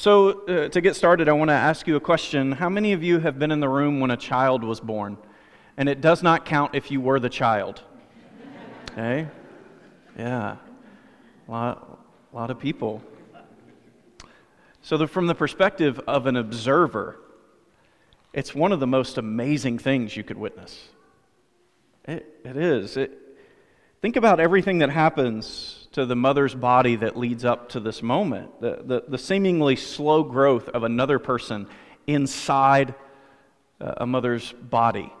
So, uh, to get started, I want to ask you a question. How many of you have been in the room when a child was born? And it does not count if you were the child. Okay? Yeah. A lot, a lot of people. So, the, from the perspective of an observer, it's one of the most amazing things you could witness. It, it is. It, think about everything that happens to the mother's body that leads up to this moment the, the, the seemingly slow growth of another person inside uh, a mother's body.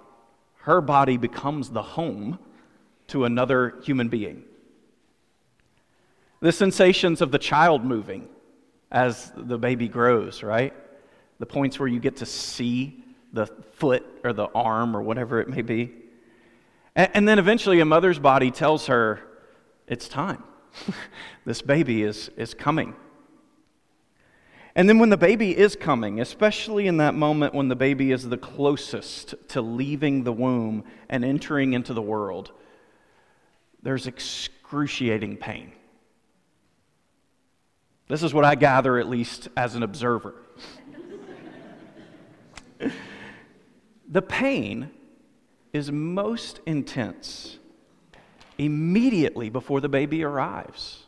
Her body becomes the home to another human being. The sensations of the child moving as the baby grows, right? The points where you get to see the foot or the arm or whatever it may be. And, then eventually a mother's body tells her, it's time. this baby is, is coming. And then when the baby is coming, especially in that moment when the baby is the closest to leaving the womb and entering into the world, there's excruciating pain. This is what I gather, at least as an observer. the pain is most intense immediately before the baby arrives.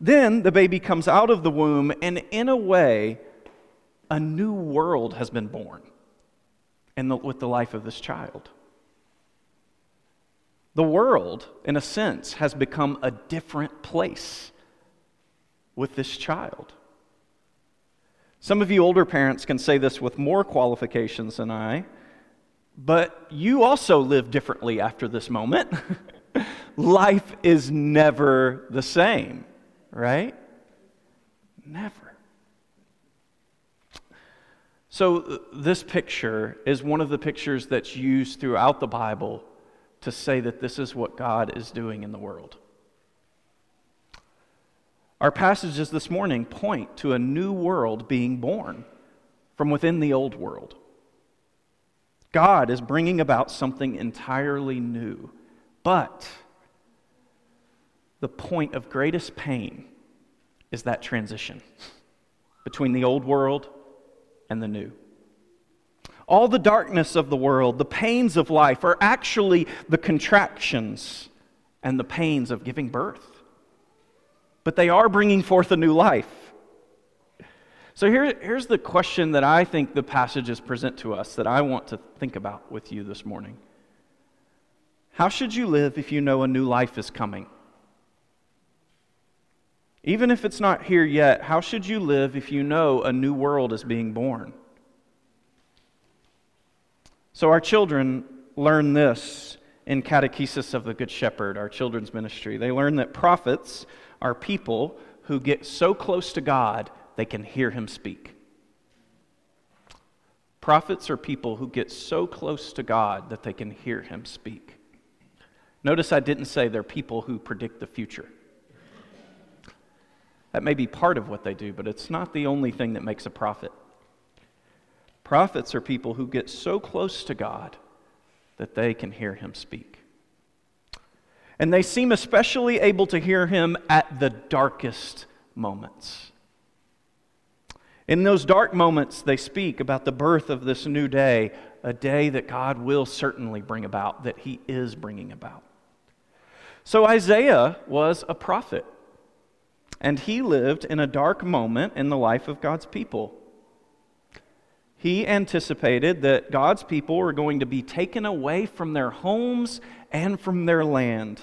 Then the baby comes out of the womb, and in a way, a new world has been born the, with the life of this child. The world, in a sense, has become a different place with this child. Some of you older parents can say this with more qualifications than I, but you also live differently after this moment. Life is never the same, right? Never. So, this picture is one of the pictures that's used throughout the Bible to say that this is what God is doing in the world. Our passages this morning point to a new world being born from within the old world. God is bringing about something entirely new. But the point of greatest pain is that transition between the old world and the new. All the darkness of the world, the pains of life, are actually the contractions and the pains of giving birth but they are bringing forth a new life. So here, here's the question that I think the passages present to us that I want to think about with you this morning. How should you live if you know a new life is coming? Even if it's not here yet, how should you live if you know a new world is being born? So, our children learn this in Catechesis of the Good Shepherd, our children's ministry. They learn that prophets are people who get so close to God they can hear him speak. Prophets are people who get so close to God that they can hear him speak. Notice I didn't say they're people who predict the future. That may be part of what they do, but it's not the only thing that makes a prophet. Prophets are people who get so close to God that they can hear him speak. And they seem especially able to hear him at the darkest moments. In those dark moments, they speak about the birth of this new day, a day that God will certainly bring about, that he is bringing about. So Isaiah was a prophet, and he lived in a dark moment in the life of God's people. He anticipated that God's people were going to be taken away from their homes and from their land.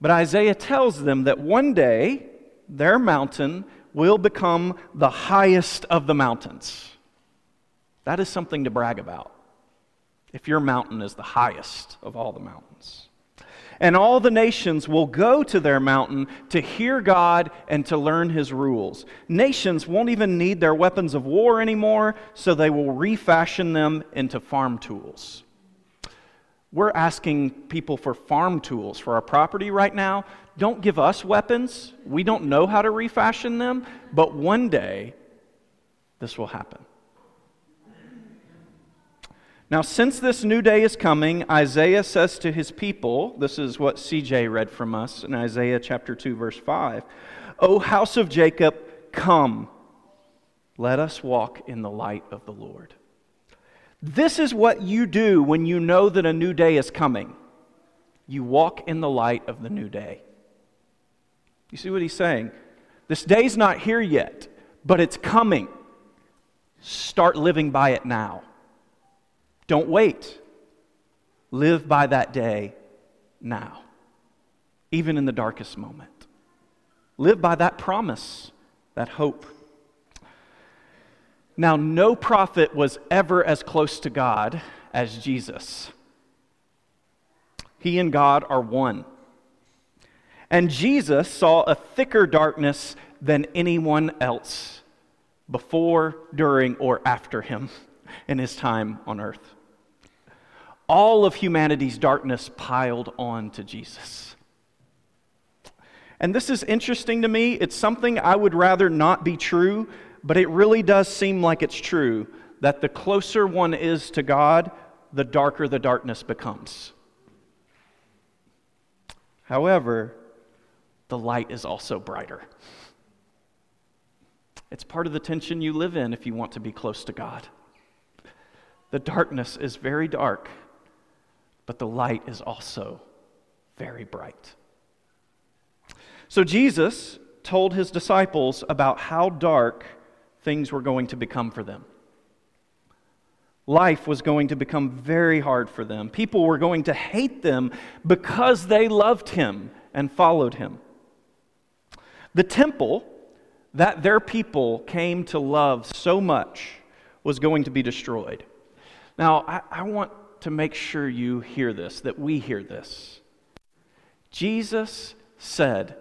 But Isaiah tells them that one day their mountain will become the highest of the mountains. That is something to brag about. If your mountain is the highest of all the mountains. And all the nations will go to their mountain to hear God and to learn his rules. Nations won't even need their weapons of war anymore, so they will refashion them into farm tools. We're asking people for farm tools for our property right now. Don't give us weapons. We don't know how to refashion them, but one day this will happen. Now, since this new day is coming, Isaiah says to his people, this is what CJ read from us in Isaiah chapter 2, verse 5 O house of Jacob, Come, let us walk in the light of the Lord. This is what you do when you know that a new day is coming. You walk in the light of the new day. You see what he's saying? This day's not here yet, but it's coming. Start living by it now. Don't wait. Live by that day now, even in the darkest moment. Live by that promise, that hope. Now, no prophet was ever as close to God as Jesus. He and God are one. And Jesus saw a thicker darkness than anyone else before, during, or after him in his time on earth. All of humanity's darkness piled on to Jesus. And this is interesting to me. It's something I would rather not be true, but it really does seem like it's true that the closer one is to God, the darker the darkness becomes. However, the light is also brighter. It's part of the tension you live in if you want to be close to God. The darkness is very dark, but the light is also very bright. So Jesus told his disciples about how dark things were going to become for them. Life was going to become very hard for them. People were going to hate them because they loved him and followed him. The temple that their people came to love so much was going to be destroyed. Now, I, I want to make sure you hear this, that we hear this. Jesus said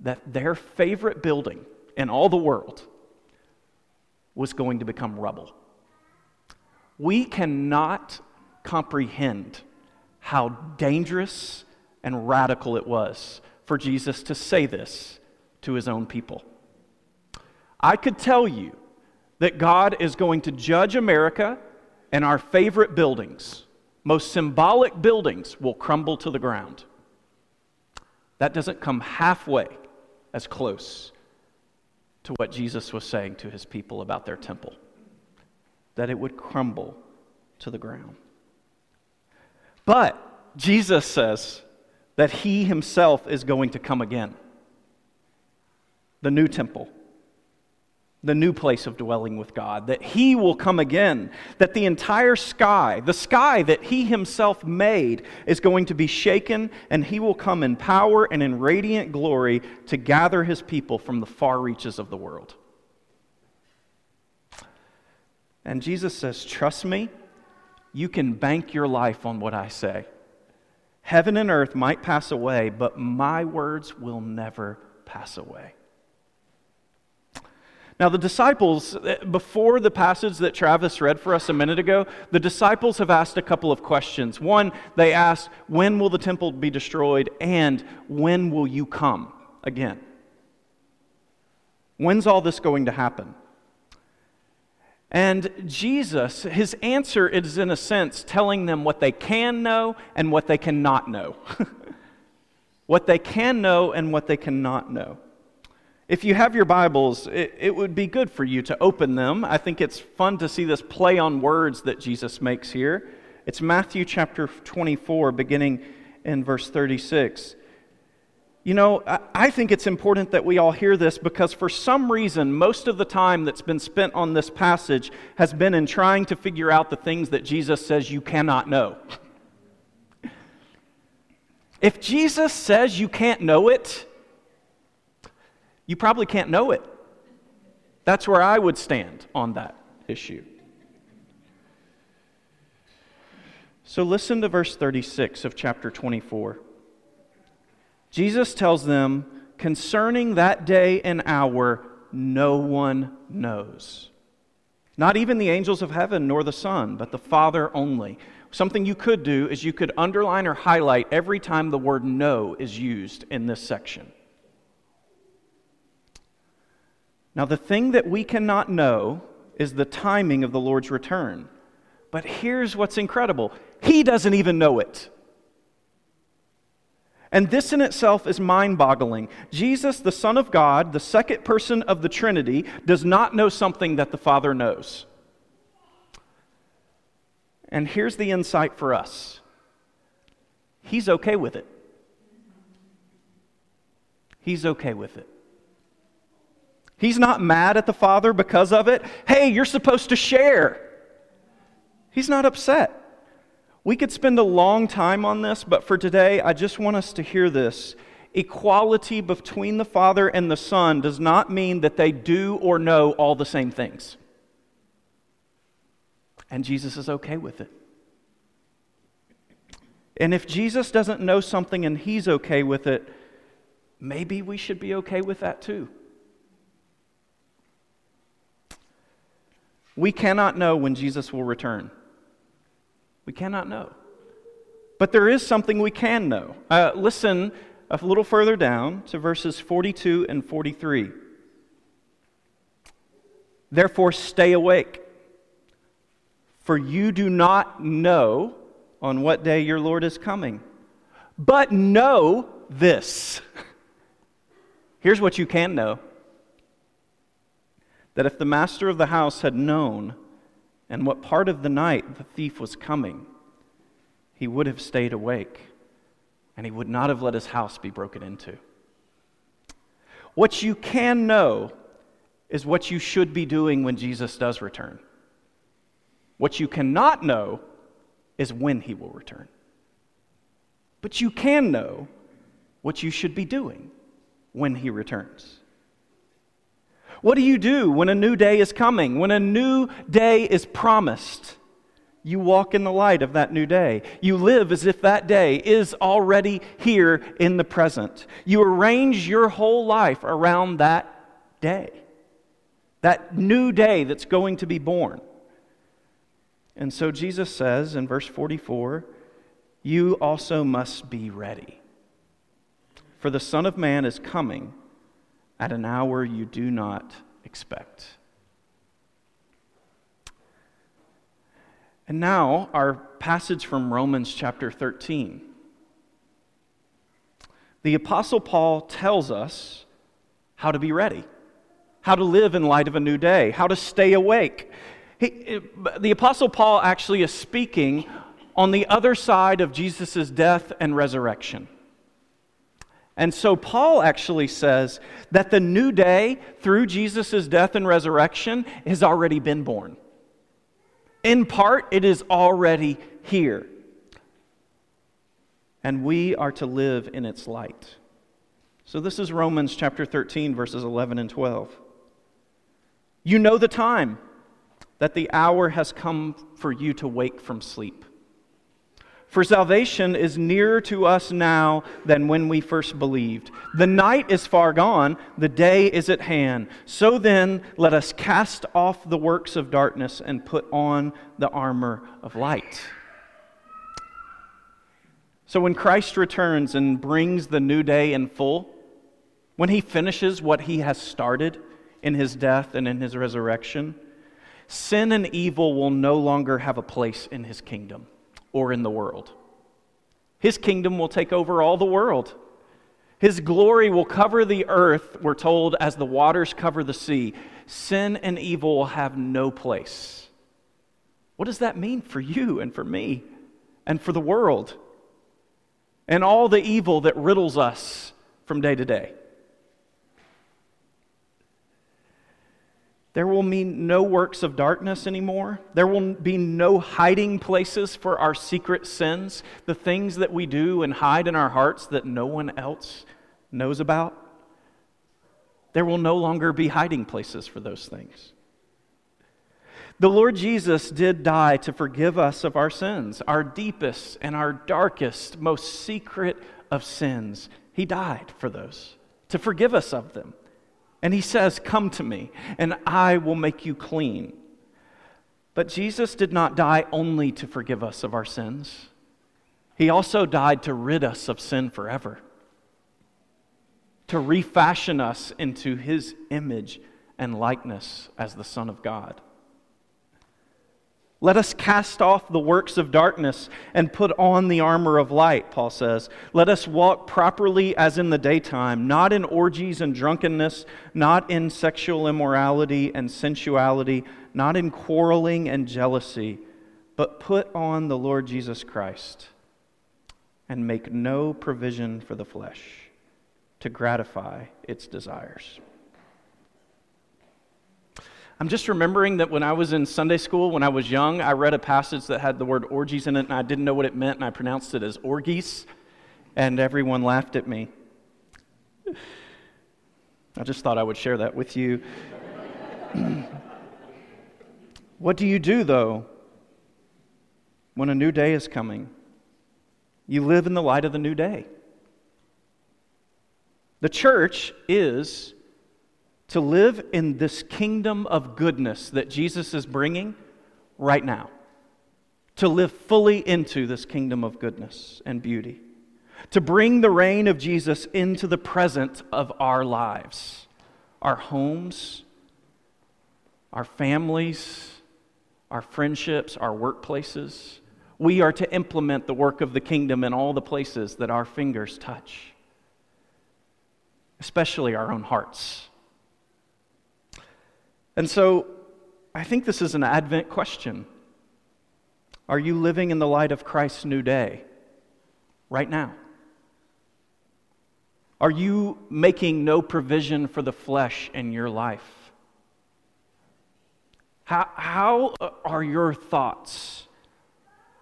that their favorite building in all the world was going to become rubble. We cannot comprehend how dangerous and radical it was for Jesus to say this to his own people. I could tell you that God is going to judge America and our favorite buildings, most symbolic buildings, will crumble to the ground. That doesn't come halfway as close to what Jesus was saying to his people about their temple that it would crumble to the ground. But Jesus says that he himself is going to come again. The new temple the new place of dwelling with God, that He will come again, that the entire sky, the sky that He Himself made, is going to be shaken, and He will come in power and in radiant glory to gather His people from the far reaches of the world. And Jesus says, Trust me, you can bank your life on what I say. Heaven and earth might pass away, but my words will never pass away. Now, the disciples, eh, before the passage that Travis read for us a minute ago, the disciples have asked a couple of questions. One, they asked, When will the temple be destroyed? And when will you come again? When's all this going to happen? And Jesus, his answer is in a sense telling them what they can know and what they cannot know. what they can know and what they cannot know. If you have your Bibles, it, it, would be good for you to open them. I think it's fun to see this play on words that Jesus makes here. It's Matthew chapter 24, beginning in verse 36. You know, I, I think it's important that we all hear this because for some reason, most of the time that's been spent on this passage has been in trying to figure out the things that Jesus says you cannot know. If Jesus says you can't know it, you probably can't know it. That's where I would stand on that issue. So listen to verse 36 of chapter 24. Jesus tells them, concerning that day and hour, no one knows. Not even the angels of heaven nor the Son, but the Father only. Something you could do is you could underline or highlight every time the word know is used in this section. Now, the thing that we cannot know is the timing of the Lord's return. But here's what's incredible He doesn't even know it. And this in itself is mind boggling. Jesus, the Son of God, the second person of the Trinity, does not know something that the Father knows. And here's the insight for us He's okay with it. He's okay with it. He's not mad at the Father because of it. Hey, you're supposed to share. He's not upset. We could spend a long time on this, but for today, I just want us to hear this. Equality between the Father and the Son does not mean that they do or know all the same things. And Jesus is okay with it. And if Jesus doesn't know something and he's okay with it, maybe we should be okay with that too. We cannot know when Jesus will return. We cannot know. But there is something we can know. Uh, listen a little further down to verses 42 and 43. Therefore, stay awake, for you do not know on what day your Lord is coming. But know this. Here's what you can know that if the master of the house had known and what part of the night the thief was coming, he would have stayed awake and he would not have let his house be broken into. What you can know is what you should be doing when Jesus does return. What you cannot know is when he will return. But you can know what you should be doing when he returns. What do you do when a new day is coming? When a new day is promised? You walk in the light of that new day. You live as if that day is already here in the present. You arrange your whole life around that day, that new day that's going to be born. And so Jesus says in verse 44 You also must be ready. For the Son of Man is coming at an hour you do not expect. And now, our passage from Romans chapter 13. The Apostle Paul tells us how to be ready, how to live in light of a new day, how to stay awake. He, the Apostle Paul actually is speaking on the other side of Jesus' death and resurrection. And so Paul actually says that the new day through Jesus' death and resurrection has already been born. In part, it is already here. And we are to live in its light. So this is Romans chapter 13, verses 11 and 12. You know the time that the hour has come for you to wake from sleep. For salvation is nearer to us now than when we first believed. The night is far gone, the day is at hand. So then, let us cast off the works of darkness and put on the armor of light. So, when Christ returns and brings the new day in full, when he finishes what he has started in his death and in his resurrection, sin and evil will no longer have a place in his kingdom or in the world. His kingdom will take over all the world. His glory will cover the earth, we're told, as the waters cover the sea. Sin and evil will have no place. What does that mean for you and for me and for the world? And all the evil that riddles us from day to day. There will be no works of darkness anymore. There will be no hiding places for our secret sins, the things that we do and hide in our hearts that no one else knows about. There will no longer be hiding places for those things. The Lord Jesus did die to forgive us of our sins, our deepest and our darkest, most secret of sins. He died for those, to forgive us of them. And he says, Come to me, and I will make you clean. But Jesus did not die only to forgive us of our sins, he also died to rid us of sin forever, to refashion us into his image and likeness as the Son of God. Let us cast off the works of darkness and put on the armor of light, Paul says. Let us walk properly as in the daytime, not in orgies and drunkenness, not in sexual immorality and sensuality, not in quarreling and jealousy, but put on the Lord Jesus Christ and make no provision for the flesh to gratify its desires. I'm just remembering that when I was in Sunday school, when I was young, I read a passage that had the word orgies in it, and I didn't know what it meant, and I pronounced it as orgies, and everyone laughed at me. I just thought I would share that with you. what do you do, though, when a new day is coming? You live in the light of the new day. The church is to live in this kingdom of goodness that Jesus is bringing right now. To live fully into this kingdom of goodness and beauty. To bring the reign of Jesus into the present of our lives, our homes, our families, our friendships, our workplaces. We are to implement the work of the kingdom in all the places that our fingers touch, especially our own hearts. And so I think this is an Advent question. Are you living in the light of Christ's new day right now? Are you making no provision for the flesh in your life? How, how are your thoughts?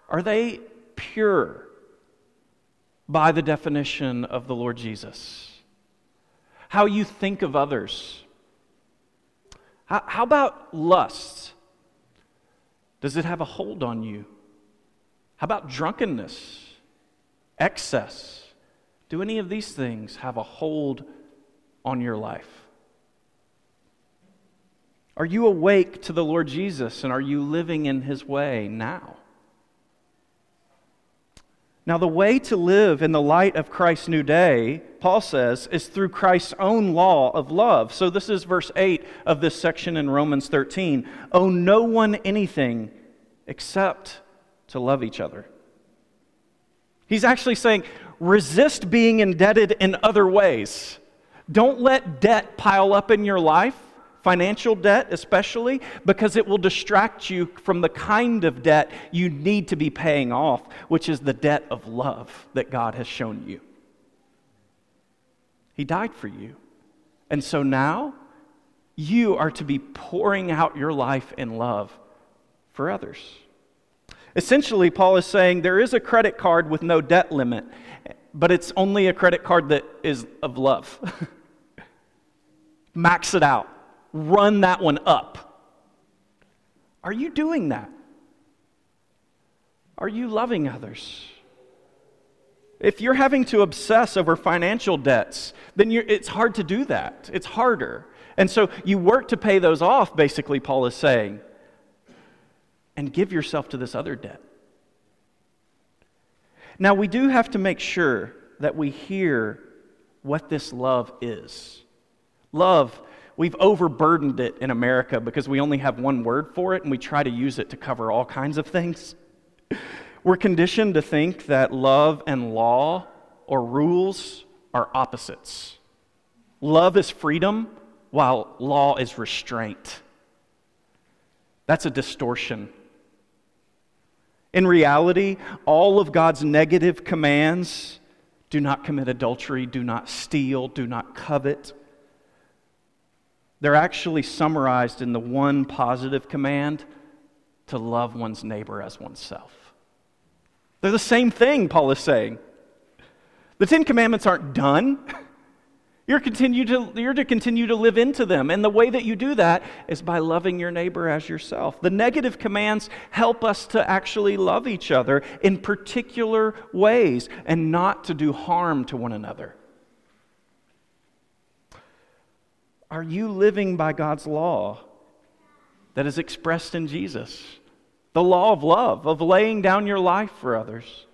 Are they pure by the definition of the Lord Jesus? How you think of others? How, how about lust? Does it have a hold on you? How about drunkenness, excess? Do any of these things have a hold on your life? Are you awake to the Lord Jesus and are you living in his way now? Now, the way to live in the light of Christ's new day, Paul says, is through Christ's own law of love. So, this is verse 8 of this section in Romans 13. Owe no one anything except to love each other. He's actually saying, resist being indebted in other ways. Don't let debt pile up in your life financial debt especially, because it will distract you from the kind of debt you need to be paying off, which is the debt of love that God has shown you. He died for you. And so now you are to be pouring out your life in love for others. Essentially, Paul is saying there is a credit card with no debt limit, but it's only a credit card that is of love. Max it out run that one up. Are you doing that? Are you loving others? If you're having to obsess over financial debts, then it's hard to do that. It's harder. And so you work to pay those off, basically, Paul is saying, and give yourself to this other debt. Now, we do have to make sure that we hear what this love is. Love We've overburdened it in America because we only have one word for it and we try to use it to cover all kinds of things. We're conditioned to think that love and law or rules are opposites. Love is freedom, while law is restraint. That's a distortion. In reality, all of God's negative commands do not commit adultery, do not steal, do not covet, they're actually summarized in the one positive command to love one's neighbor as oneself. They're the same thing, Paul is saying. The Ten Commandments aren't done. You're, continue to, you're to continue to live into them. And the way that you do that is by loving your neighbor as yourself. The negative commands help us to actually love each other in particular ways and not to do harm to one another. Are you living by God's law that is expressed in Jesus? The law of love, of laying down your life for others.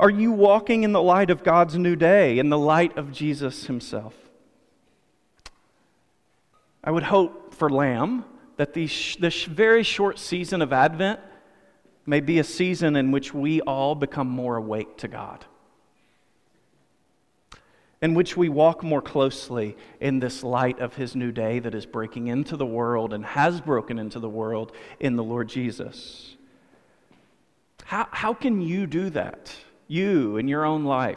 Are you walking in the light of God's new day, in the light of Jesus Himself? I would hope for Lamb that this very short season of Advent may be a season in which we all become more awake to God, in which we walk more closely in this light of His new day that is breaking into the world and has broken into the world in the Lord Jesus. How, how can you do that, you in your own life?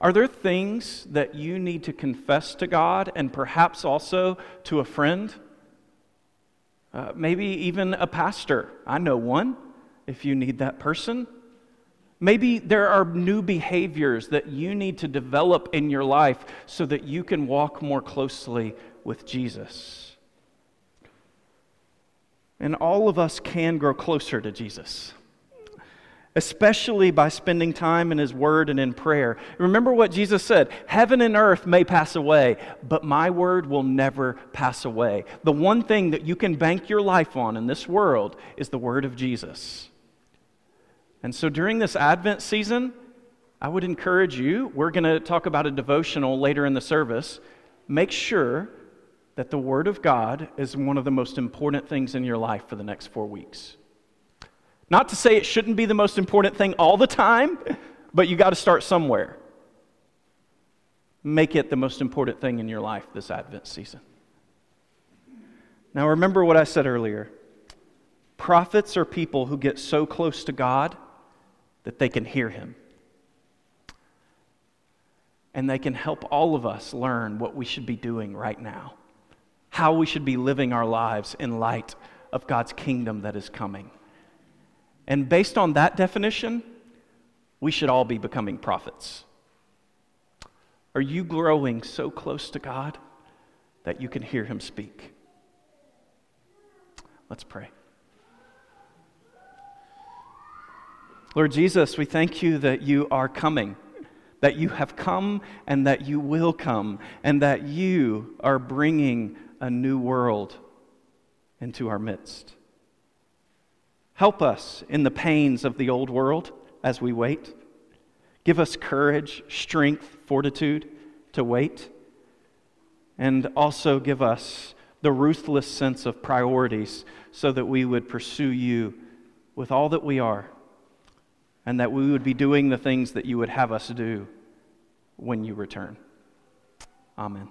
Are there things that you need to confess to God and perhaps also to a friend? Uh, maybe even a pastor. I know one if you need that person. Maybe there are new behaviors that you need to develop in your life so that you can walk more closely with Jesus. And all of us can grow closer to Jesus especially by spending time in His Word and in prayer. Remember what Jesus said Heaven and earth may pass away, but my Word will never pass away. The one thing that you can bank your life on in this world is the Word of Jesus. And so during this Advent season, I would encourage you, we're going to talk about a devotional later in the service. Make sure that the Word of God is one of the most important things in your life for the next four weeks. Not to say it shouldn't be the most important thing all the time, but you got to start somewhere. Make it the most important thing in your life this Advent season. Now, remember what I said earlier. Prophets are people who get so close to God that they can hear Him. And they can help all of us learn what we should be doing right now, how we should be living our lives in light of God's kingdom that is coming. And based on that definition, we should all be becoming prophets. Are you growing so close to God that you can hear Him speak? Let's pray. Lord Jesus, we thank you that you are coming, that you have come and that you will come, and that you are bringing a new world into our midst. Help us in the pains of the old world as we wait. Give us courage, strength, fortitude to wait. And also give us the ruthless sense of priorities so that we would pursue you with all that we are and that we would be doing the things that you would have us do when you return. Amen.